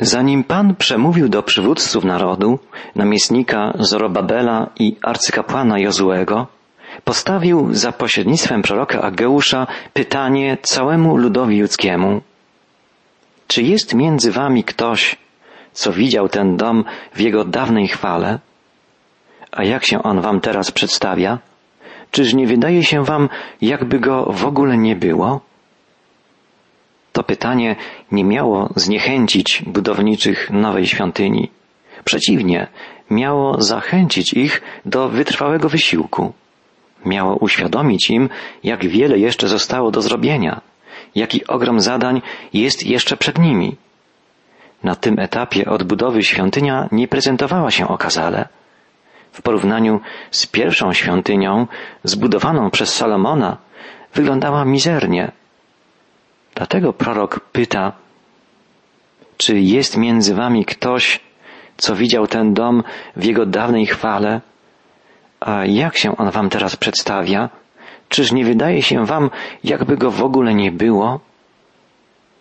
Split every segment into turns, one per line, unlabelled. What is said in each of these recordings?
Zanim Pan przemówił do przywódców narodu, namiestnika Zorobabela i arcykapłana Jozuego, postawił za pośrednictwem proroka Ageusza pytanie całemu ludowi ludzkiemu. Czy jest między wami ktoś, co widział ten dom w jego dawnej chwale? A jak się on wam teraz przedstawia? Czyż nie wydaje się wam, jakby go w ogóle nie było? To pytanie nie miało zniechęcić budowniczych nowej świątyni. Przeciwnie, miało zachęcić ich do wytrwałego wysiłku. Miało uświadomić im, jak wiele jeszcze zostało do zrobienia, jaki ogrom zadań jest jeszcze przed nimi. Na tym etapie odbudowy świątynia nie prezentowała się okazale. W porównaniu z pierwszą świątynią, zbudowaną przez Salomona, wyglądała mizernie. Dlatego prorok pyta, czy jest między wami ktoś, co widział ten dom w jego dawnej chwale? A jak się on wam teraz przedstawia? Czyż nie wydaje się wam, jakby go w ogóle nie było?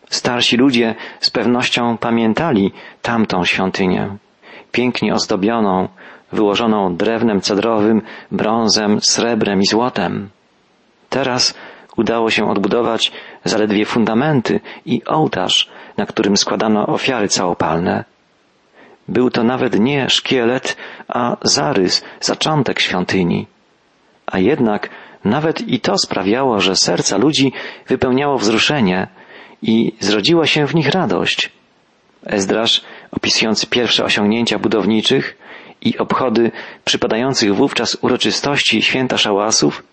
Starsi ludzie z pewnością pamiętali tamtą świątynię, pięknie ozdobioną, wyłożoną drewnem cedrowym, brązem, srebrem i złotem. Teraz udało się odbudować zaledwie fundamenty i ołtarz, na którym składano ofiary całopalne. Był to nawet nie szkielet, a zarys, zaczątek świątyni. A jednak nawet i to sprawiało, że serca ludzi wypełniało wzruszenie i zrodziła się w nich radość. Ezdrasz, opisując pierwsze osiągnięcia budowniczych i obchody przypadających wówczas uroczystości święta szałasów,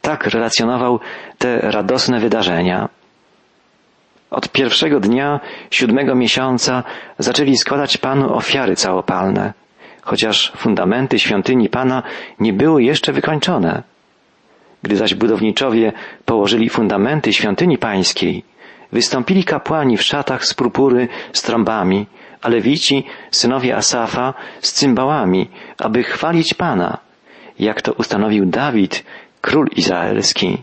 tak relacjonował te radosne wydarzenia. Od pierwszego dnia siódmego miesiąca zaczęli składać Panu ofiary całopalne, chociaż fundamenty świątyni Pana nie były jeszcze wykończone. Gdy zaś budowniczowie położyli fundamenty świątyni pańskiej, wystąpili kapłani w szatach z purpury z trąbami, a lewici, synowie Asafa, z cymbałami, aby chwalić Pana, jak to ustanowił Dawid, król izraelski.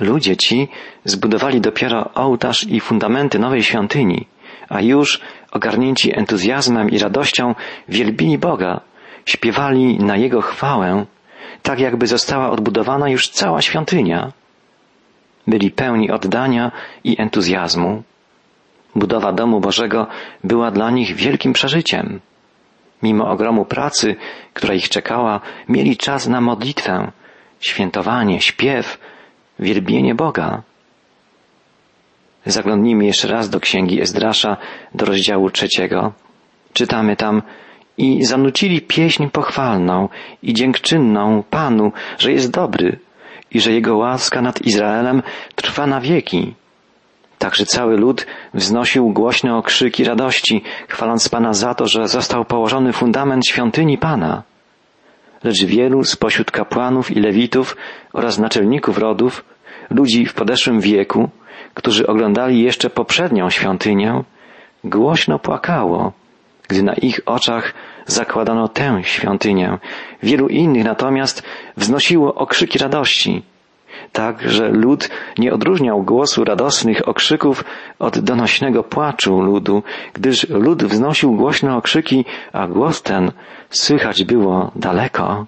Ludzie ci zbudowali dopiero ołtarz i fundamenty nowej świątyni, a już ogarnięci entuzjazmem i radością wielbili Boga, śpiewali na Jego chwałę, tak jakby została odbudowana już cała świątynia. Byli pełni oddania i entuzjazmu. Budowa domu Bożego była dla nich wielkim przeżyciem. Mimo ogromu pracy, która ich czekała, mieli czas na modlitwę, świętowanie, śpiew, wielbienie Boga. Zaglądnijmy jeszcze raz do księgi Ezdrasza, do rozdziału trzeciego. Czytamy tam, i zanucili pieśń pochwalną i dziękczynną Panu, że jest dobry i że Jego łaska nad Izraelem trwa na wieki. Także cały lud wznosił głośne okrzyki radości, chwaląc Pana za to, że został położony fundament świątyni Pana. Lecz wielu spośród kapłanów i lewitów oraz naczelników rodów, ludzi w podeszłym wieku, którzy oglądali jeszcze poprzednią świątynię, głośno płakało, gdy na ich oczach zakładano tę świątynię. Wielu innych natomiast wznosiło okrzyki radości, tak że lud nie odróżniał głosu radosnych okrzyków od donośnego płaczu ludu, gdyż lud wznosił głośne okrzyki, a głos ten słychać było daleko.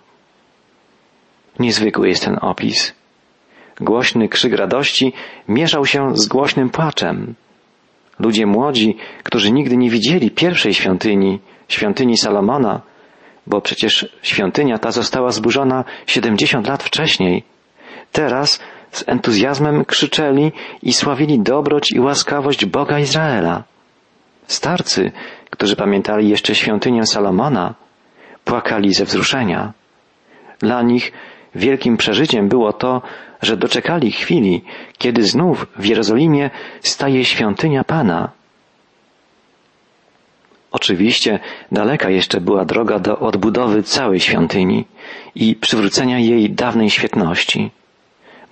Niezwykły jest ten opis. Głośny krzyk radości mieszał się z głośnym płaczem. Ludzie młodzi, którzy nigdy nie widzieli pierwszej świątyni, świątyni Salomona, bo przecież świątynia ta została zburzona siedemdziesiąt lat wcześniej, teraz z entuzjazmem krzyczeli i sławili dobroć i łaskawość Boga Izraela. Starcy, którzy pamiętali jeszcze świątynię Salomona, płakali ze wzruszenia. Dla nich wielkim przeżyciem było to, że doczekali chwili, kiedy znów w Jerozolimie staje świątynia Pana. Oczywiście daleka jeszcze była droga do odbudowy całej świątyni i przywrócenia jej dawnej świetności.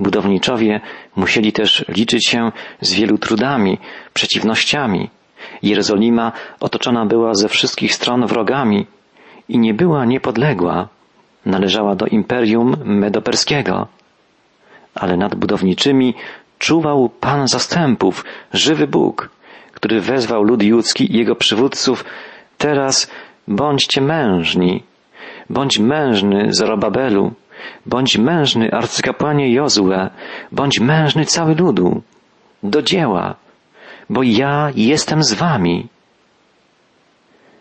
Budowniczowie musieli też liczyć się z wielu trudami, przeciwnościami. Jerozolima otoczona była ze wszystkich stron wrogami i nie była niepodległa. Należała do imperium medoperskiego. Ale nad budowniczymi czuwał Pan zastępów, żywy Bóg, który wezwał lud judzki i jego przywódców, teraz bądźcie mężni, bądź mężny Zorobabelu, bądź mężny arcykapłanie Jozue, bądź mężny cały ludu, do dzieła, bo ja jestem z wami.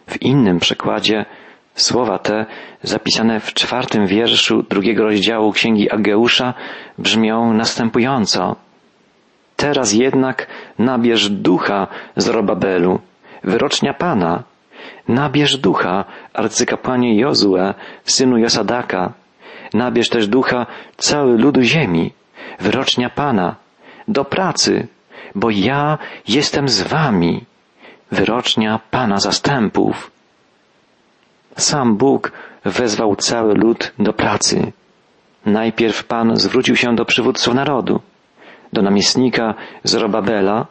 W innym przekładzie słowa te, zapisane w czwartym wierszu drugiego rozdziału Księgi Ageusza, brzmią następująco. Teraz jednak nabierz ducha z Robabelu, wyrocznia Pana. Nabierz ducha, arcykapłanie Jozue, synu Josadaka. Nabierz też ducha cały ludu ziemi, wyrocznia Pana, do pracy, bo ja jestem z wami, wyrocznia Pana zastępów. Sam Bóg wezwał cały lud do pracy. Najpierw Pan zwrócił się do przywódców narodu, do namiestnika Zorobabela,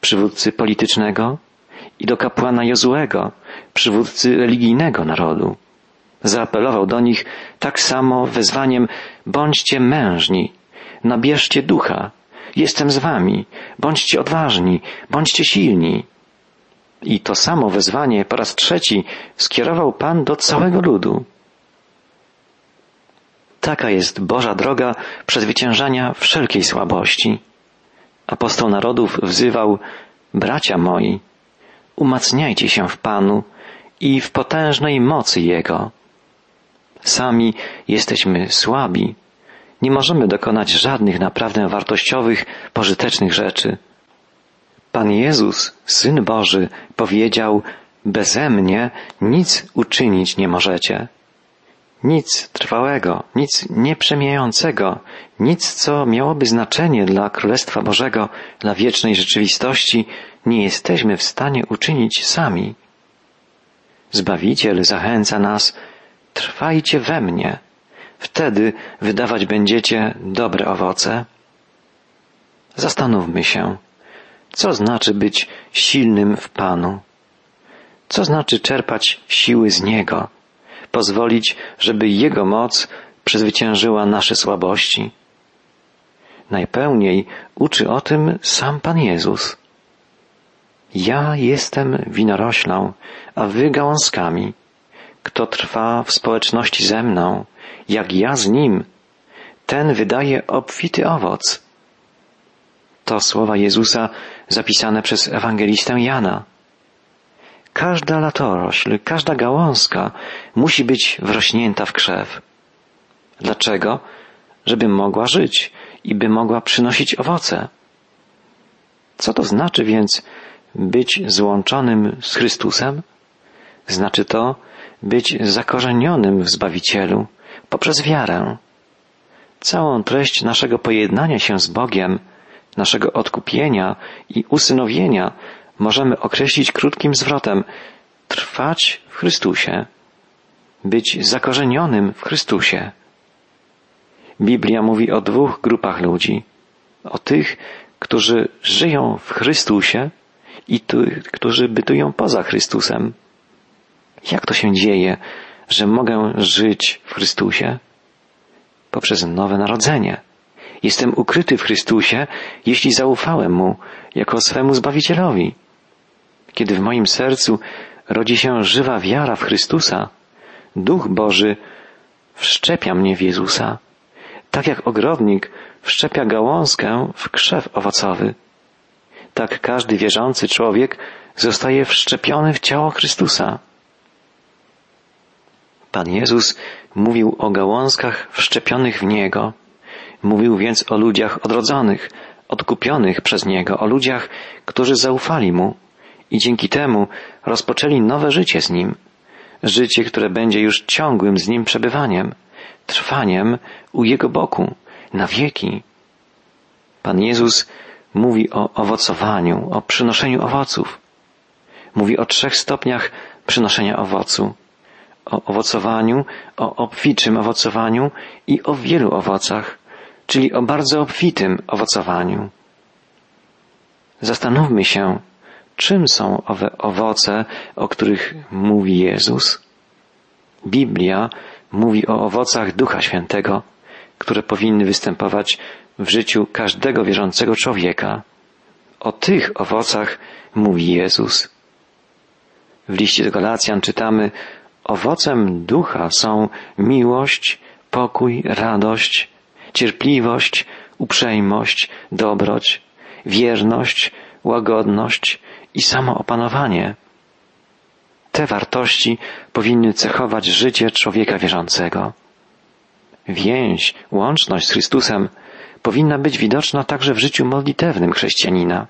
przywódcy politycznego, i do kapłana Jozuego, przywódcy religijnego narodu. Zaapelował do nich tak samo wezwaniem bądźcie mężni, nabierzcie ducha, jestem z wami, bądźcie odważni, bądźcie silni. I to samo wezwanie po raz trzeci skierował Pan do całego ludu. Taka jest Boża droga przezwyciężania wszelkiej słabości. Apostoł narodów wzywał, bracia moi, umacniajcie się w Panu i w potężnej mocy Jego. Sami jesteśmy słabi, nie możemy dokonać żadnych naprawdę wartościowych, pożytecznych rzeczy. Pan Jezus, Syn Boży, powiedział, beze mnie nic uczynić nie możecie. Nic trwałego, nic nieprzemijającego, nic, co miałoby znaczenie dla Królestwa Bożego, dla wiecznej rzeczywistości, nie jesteśmy w stanie uczynić sami. Zbawiciel zachęca nas, trwajcie we mnie, wtedy wydawać będziecie dobre owoce. Zastanówmy się, co znaczy być silnym w Panu? Co znaczy czerpać siły z Niego? Pozwolić, żeby Jego moc przezwyciężyła nasze słabości? Najpełniej uczy o tym sam Pan Jezus. Ja jestem winoroślą, a wy gałązkami. Kto trwa w społeczności ze mną, jak ja z nim, ten wydaje obfity owoc. To słowa Jezusa zapisane przez ewangelistę Jana. Każda latorośl, każda gałązka musi być wrośnięta w krzew. Dlaczego? Żeby mogła żyć i by mogła przynosić owoce. Co to znaczy więc być złączonym z Chrystusem? Znaczy to być zakorzenionym w Zbawicielu poprzez wiarę. Całą treść naszego pojednania się z Bogiem naszego odkupienia i usynowienia możemy określić krótkim zwrotem trwać w Chrystusie, być zakorzenionym w Chrystusie. Biblia mówi o dwóch grupach ludzi. O tych, którzy żyją w Chrystusie i tych, którzy bytują poza Chrystusem. Jak to się dzieje, że mogę żyć w Chrystusie? Poprzez nowe narodzenie. Jestem ukryty w Chrystusie, jeśli zaufałem Mu jako swemu Zbawicielowi. Kiedy w moim sercu rodzi się żywa wiara w Chrystusa, Duch Boży wszczepia mnie w Jezusa, tak jak ogrodnik wszczepia gałązkę w krzew owocowy. Tak każdy wierzący człowiek zostaje wszczepiony w ciało Chrystusa. Pan Jezus mówił o gałązkach wszczepionych w Niego, Mówił więc o ludziach odrodzonych, odkupionych przez Niego, o ludziach, którzy zaufali Mu i dzięki temu rozpoczęli nowe życie z Nim. Życie, które będzie już ciągłym z Nim przebywaniem, trwaniem u Jego boku, na wieki. Pan Jezus mówi o owocowaniu, o przynoszeniu owoców. Mówi o trzech stopniach przynoszenia owocu. O owocowaniu, o obficzym owocowaniu i o wielu owocach czyli o bardzo obfitym owocowaniu. Zastanówmy się, czym są owe owoce, o których mówi Jezus. Biblia mówi o owocach Ducha Świętego, które powinny występować w życiu każdego wierzącego człowieka. O tych owocach mówi Jezus. W liście do Galacjan czytamy, owocem ducha są miłość, pokój, radość, cierpliwość, uprzejmość, dobroć, wierność, łagodność i samoopanowanie. Te wartości powinny cechować życie człowieka wierzącego. Więź, łączność z Chrystusem powinna być widoczna także w życiu modlitewnym chrześcijanina.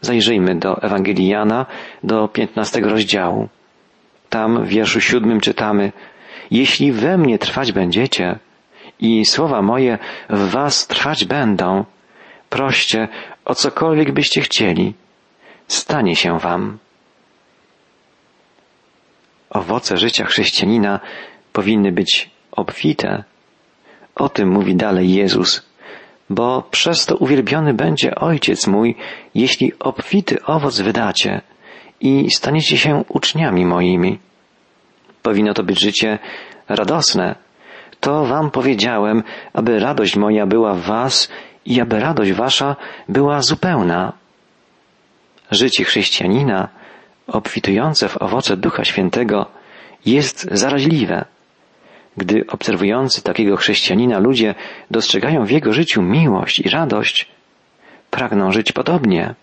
Zajrzyjmy do Ewangelii Jana, do piętnastego rozdziału. Tam w wierszu siódmym czytamy Jeśli we mnie trwać będziecie i słowa moje w was trwać będą, proście o cokolwiek byście chcieli, stanie się wam. Owoce życia chrześcijanina powinny być obfite. O tym mówi dalej Jezus, bo przez to uwielbiony będzie Ojciec mój, jeśli obfity owoc wydacie i staniecie się uczniami moimi. Powinno to być życie radosne. To wam powiedziałem, aby radość moja była w was i aby radość wasza była zupełna. Życie chrześcijanina, obfitujące w owoce Ducha Świętego, jest zaraźliwe. Gdy obserwujący takiego chrześcijanina ludzie dostrzegają w jego życiu miłość i radość, pragną żyć podobnie.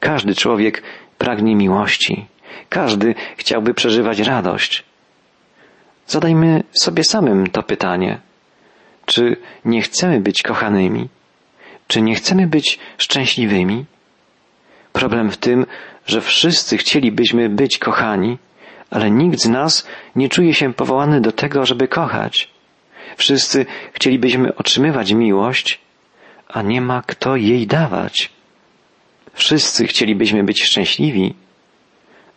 Każdy człowiek pragnie miłości. Każdy chciałby przeżywać radość. Zadajmy sobie samym to pytanie. Czy nie chcemy być kochanymi? Czy nie chcemy być szczęśliwymi? Problem w tym, że wszyscy chcielibyśmy być kochani, ale nikt z nas nie czuje się powołany do tego, żeby kochać. Wszyscy chcielibyśmy otrzymywać miłość, a nie ma kto jej dawać. Wszyscy chcielibyśmy być szczęśliwi,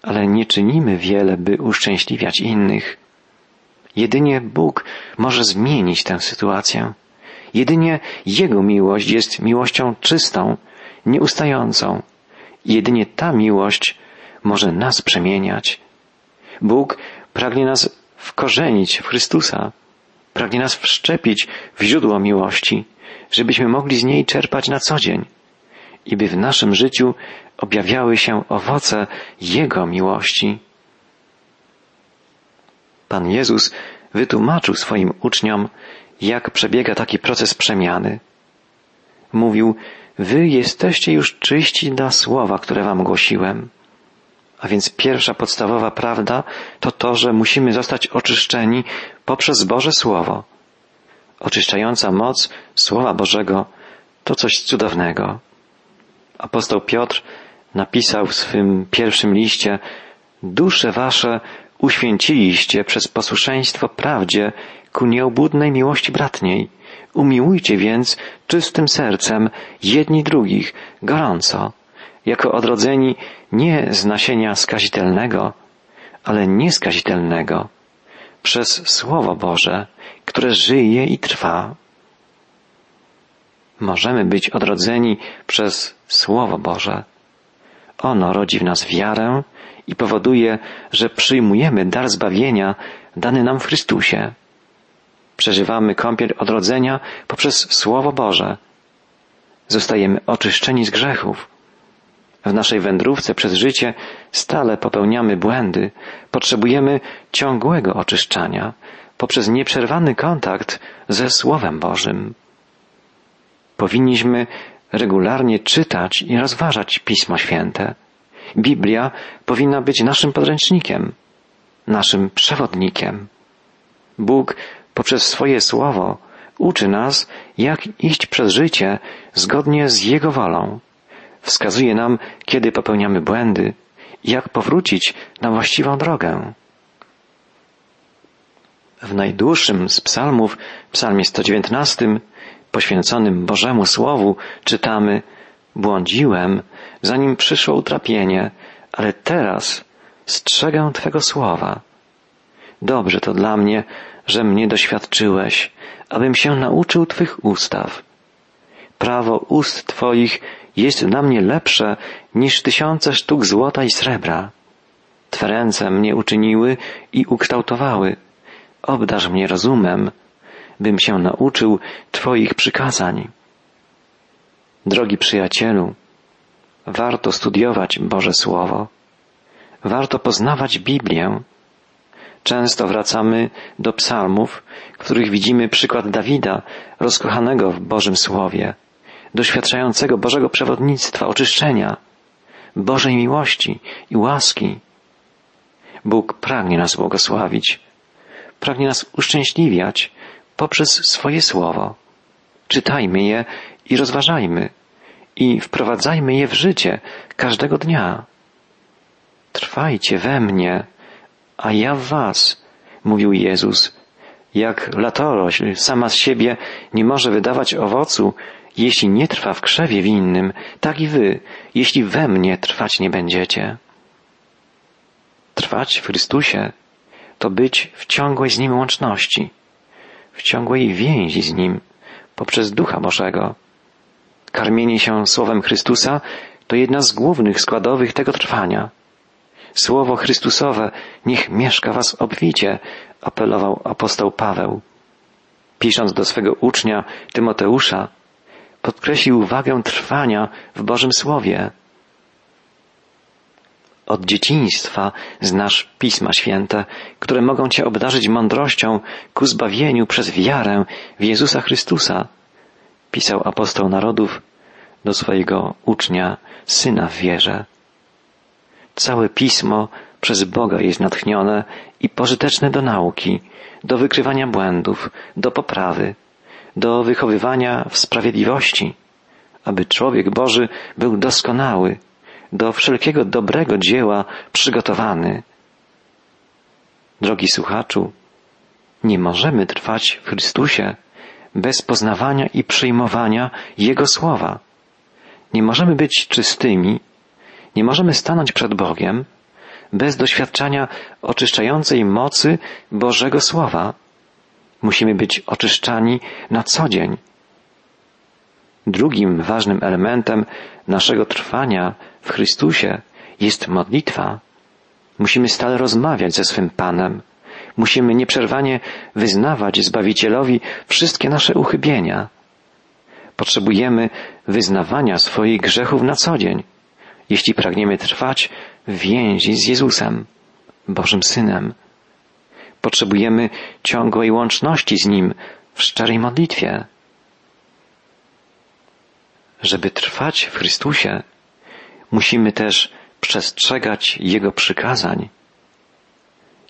ale nie czynimy wiele, by uszczęśliwiać innych. Jedynie Bóg może zmienić tę sytuację. Jedynie Jego miłość jest miłością czystą, nieustającą. Jedynie ta miłość może nas przemieniać. Bóg pragnie nas wkorzenić w Chrystusa, pragnie nas wszczepić w źródło miłości, żebyśmy mogli z niej czerpać na co dzień i by w naszym życiu objawiały się owoce Jego miłości. Pan Jezus wytłumaczył swoim uczniom, jak przebiega taki proces przemiany. Mówił, wy jesteście już czyści dla słowa, które wam głosiłem. A więc pierwsza podstawowa prawda to to, że musimy zostać oczyszczeni poprzez Boże Słowo. Oczyszczająca moc Słowa Bożego to coś cudownego. Apostoł Piotr napisał w swym pierwszym liście Dusze wasze uświęciliście przez posłuszeństwo prawdzie ku nieobłudnej miłości bratniej. Umiłujcie więc czystym sercem jedni drugich, gorąco, jako odrodzeni nie z nasienia skazitelnego, ale nieskazitelnego, przez Słowo Boże, które żyje i trwa. Możemy być odrodzeni przez Słowo Boże. Ono rodzi w nas wiarę i powoduje, że przyjmujemy dar zbawienia dany nam w Chrystusie. Przeżywamy kąpiel odrodzenia poprzez Słowo Boże. Zostajemy oczyszczeni z grzechów. W naszej wędrówce przez życie stale popełniamy błędy. Potrzebujemy ciągłego oczyszczania poprzez nieprzerwany kontakt ze Słowem Bożym. Powinniśmy regularnie czytać i rozważać Pismo Święte. Biblia powinna być naszym podręcznikiem, naszym przewodnikiem. Bóg poprzez swoje słowo uczy nas, jak iść przez życie zgodnie z Jego wolą. Wskazuje nam, kiedy popełniamy błędy, jak powrócić na właściwą drogę. W najdłuższym z psalmów, psalmie 119, poświęconym Bożemu Słowu, czytamy Błądziłem, zanim przyszło utrapienie, ale teraz strzegę Twego słowa. Dobrze to dla mnie, że mnie doświadczyłeś, abym się nauczył Twych ustaw. Prawo ust Twoich jest dla mnie lepsze niż tysiące sztuk złota i srebra. Twe ręce mnie uczyniły i ukształtowały. Obdarz mnie rozumem, bym się nauczył Twoich przykazań. Drogi przyjacielu, warto studiować Boże Słowo, warto poznawać Biblię. Często wracamy do psalmów, w których widzimy przykład Dawida, rozkochanego w Bożym Słowie, doświadczającego Bożego przewodnictwa, oczyszczenia, Bożej miłości i łaski. Bóg pragnie nas błogosławić, pragnie nas uszczęśliwiać poprzez swoje słowo. Czytajmy je i rozważajmy i wprowadzajmy je w życie każdego dnia. Trwajcie we mnie, a ja w was, mówił Jezus. Jak latorośl sama z siebie nie może wydawać owocu, jeśli nie trwa w krzewie winnym, tak i wy, jeśli we mnie trwać nie będziecie. Trwać w Chrystusie to być w ciągłej z Nim łączności, w ciągłej więzi z Nim poprzez Ducha Bożego. Karmienie się Słowem Chrystusa to jedna z głównych składowych tego trwania. Słowo Chrystusowe niech mieszka was obficie, apelował apostoł Paweł. Pisząc do swego ucznia Tymoteusza, podkreślił wagę trwania w Bożym Słowie. Od dzieciństwa znasz Pisma Święte, które mogą Cię obdarzyć mądrością ku zbawieniu przez wiarę w Jezusa Chrystusa, pisał apostoł narodów do swojego ucznia, syna w wierze. Całe Pismo przez Boga jest natchnione i pożyteczne do nauki, do wykrywania błędów, do poprawy, do wychowywania w sprawiedliwości, aby człowiek Boży był doskonały, do wszelkiego dobrego dzieła przygotowany. Drogi słuchaczu, nie możemy trwać w Chrystusie bez poznawania i przyjmowania Jego słowa. Nie możemy być czystymi, nie możemy stanąć przed Bogiem bez doświadczania oczyszczającej mocy Bożego Słowa. Musimy być oczyszczani na co dzień. Drugim ważnym elementem naszego trwania w Chrystusie jest modlitwa. Musimy stale rozmawiać ze swym Panem. Musimy nieprzerwanie wyznawać Zbawicielowi wszystkie nasze uchybienia. Potrzebujemy wyznawania swoich grzechów na co dzień, jeśli pragniemy trwać w więzi z Jezusem, Bożym Synem. Potrzebujemy ciągłej łączności z Nim w szczerej modlitwie. Żeby trwać w Chrystusie, musimy też przestrzegać Jego przykazań.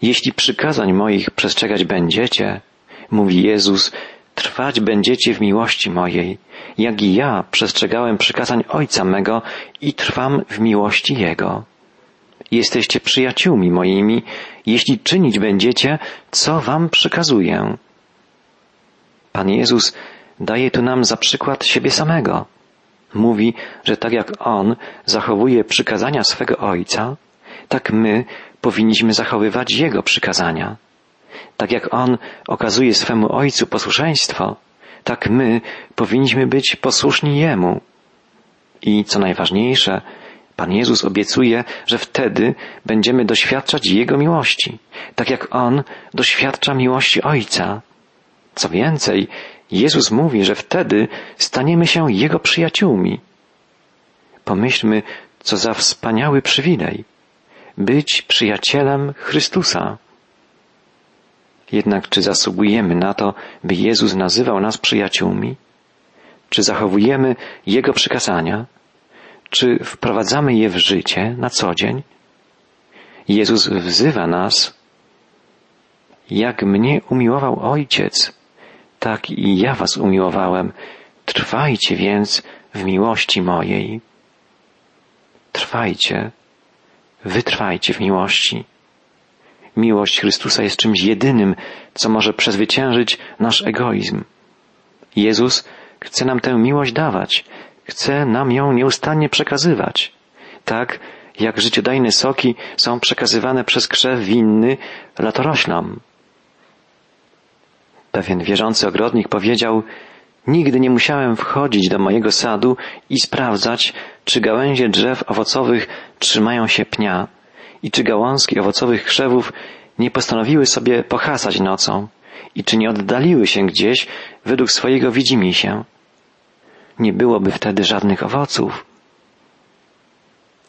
Jeśli przykazań moich przestrzegać będziecie, mówi Jezus, trwać będziecie w miłości mojej, jak i ja przestrzegałem przykazań Ojca mego i trwam w miłości Jego. Jesteście przyjaciółmi moimi, jeśli czynić będziecie, co wam przykazuję. Pan Jezus daje tu nam za przykład siebie samego. Mówi, że tak jak On zachowuje przykazania swego Ojca, tak my powinniśmy zachowywać Jego przykazania. Tak jak On okazuje swemu Ojcu posłuszeństwo, tak my powinniśmy być posłuszni Jemu. I co najważniejsze, Pan Jezus obiecuje, że wtedy będziemy doświadczać Jego miłości, tak jak On doświadcza miłości Ojca. Co więcej, Jezus mówi, że wtedy staniemy się Jego przyjaciółmi. Pomyślmy, co za wspaniały przywilej być przyjacielem Chrystusa. Jednak czy zasługujemy na to, by Jezus nazywał nas przyjaciółmi? Czy zachowujemy Jego przykazania? Czy wprowadzamy je w życie na co dzień? Jezus wzywa nas, jak mnie umiłował Ojciec, tak i ja was umiłowałem. Trwajcie więc w miłości mojej. Trwajcie, wytrwajcie w miłości. Miłość Chrystusa jest czymś jedynym, co może przezwyciężyć nasz egoizm. Jezus chce nam tę miłość dawać, chce nam ją nieustannie przekazywać. Tak jak życiodajne soki są przekazywane przez krzew winny latoroślom. Pewien wierzący ogrodnik powiedział, Nigdy nie musiałem wchodzić do mojego sadu i sprawdzać, czy gałęzie drzew owocowych trzymają się pnia i czy gałązki owocowych krzewów nie postanowiły sobie pohasać nocą i czy nie oddaliły się gdzieś według swojego widzimisię. nie byłoby wtedy żadnych owoców.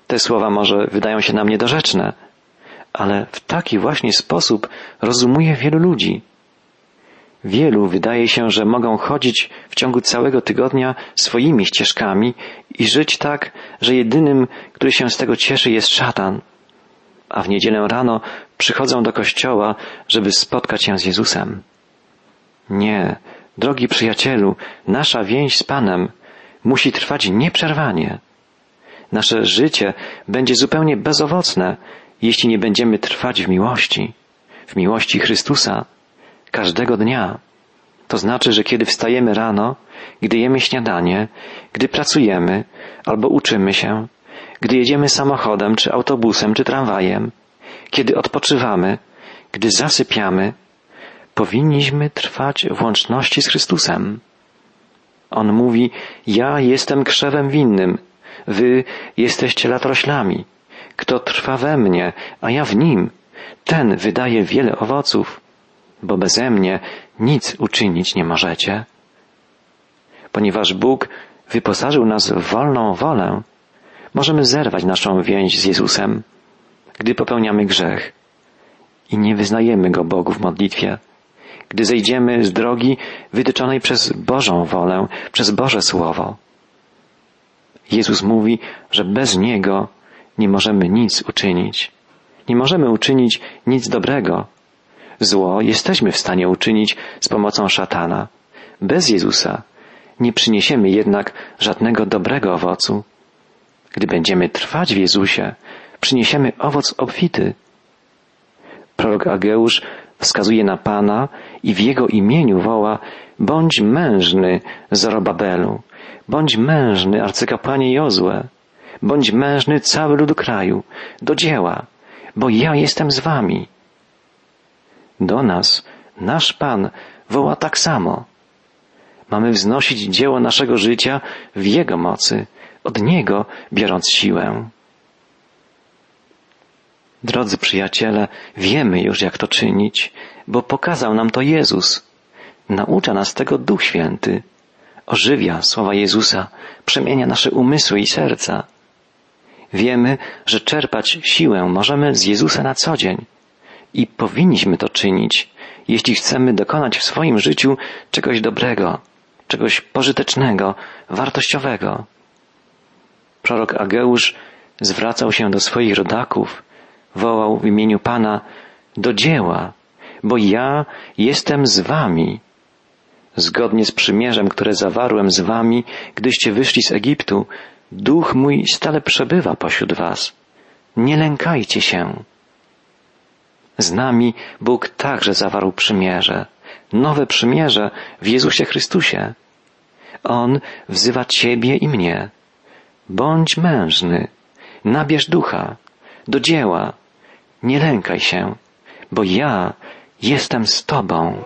Te słowa może wydają się nam niedorzeczne, ale w taki właśnie sposób rozumuje wielu ludzi. Wielu wydaje się, że mogą chodzić w ciągu całego tygodnia swoimi ścieżkami i żyć tak, że jedynym, który się z tego cieszy, jest szatan. A w niedzielę rano przychodzą do kościoła, żeby spotkać się z Jezusem. Nie, drogi przyjacielu, nasza więź z Panem musi trwać nieprzerwanie. Nasze życie będzie zupełnie bezowocne, jeśli nie będziemy trwać w miłości, w miłości Chrystusa, każdego dnia. To znaczy, że kiedy wstajemy rano, gdy jemy śniadanie, gdy pracujemy albo uczymy się, gdy jedziemy samochodem, czy autobusem, czy tramwajem, kiedy odpoczywamy, gdy zasypiamy, powinniśmy trwać w łączności z Chrystusem. On mówi, ja jestem krzewem winnym, wy jesteście latroślami. Kto trwa we mnie, a ja w nim, ten wydaje wiele owoców, bo beze mnie nic uczynić nie możecie. Ponieważ Bóg wyposażył nas w wolną wolę, możemy zerwać naszą więź z Jezusem, gdy popełniamy grzech i nie wyznajemy Go Bogu w modlitwie, gdy zejdziemy z drogi wytyczonej przez Bożą wolę, przez Boże Słowo. Jezus mówi, że bez Niego nie możemy nic uczynić. Nie możemy uczynić nic dobrego. Zło jesteśmy w stanie uczynić z pomocą szatana. Bez Jezusa nie przyniesiemy jednak żadnego dobrego owocu. Gdy będziemy trwać w Jezusie, przyniesiemy owoc obfity. Prorok Ageusz wskazuje na Pana i w Jego imieniu woła bądź mężny Zorobabelu, bądź mężny arcykapłanie Jozue, bądź mężny cały lud kraju, do dzieła, bo ja jestem z wami. Do nas nasz Pan woła tak samo. Mamy wznosić dzieło naszego życia w Jego mocy, od Niego biorąc siłę. Drodzy przyjaciele, wiemy już jak to czynić, bo pokazał nam to Jezus. Naucza nas tego Duch Święty. Ożywia słowa Jezusa, przemienia nasze umysły i serca. Wiemy, że czerpać siłę możemy z Jezusa na co dzień i powinniśmy to czynić, jeśli chcemy dokonać w swoim życiu czegoś dobrego, czegoś pożytecznego, wartościowego. Prorok Ageusz zwracał się do swoich rodaków, wołał w imieniu Pana do dzieła, bo ja jestem z wami. Zgodnie z przymierzem, które zawarłem z wami, gdyście wyszli z Egiptu, duch mój stale przebywa pośród was. Nie lękajcie się. Z nami Bóg także zawarł przymierze, nowe przymierze w Jezusie Chrystusie. On wzywa Ciebie i mnie. Bądź mężny, nabierz ducha, do dzieła, nie lękaj się, bo ja jestem z Tobą.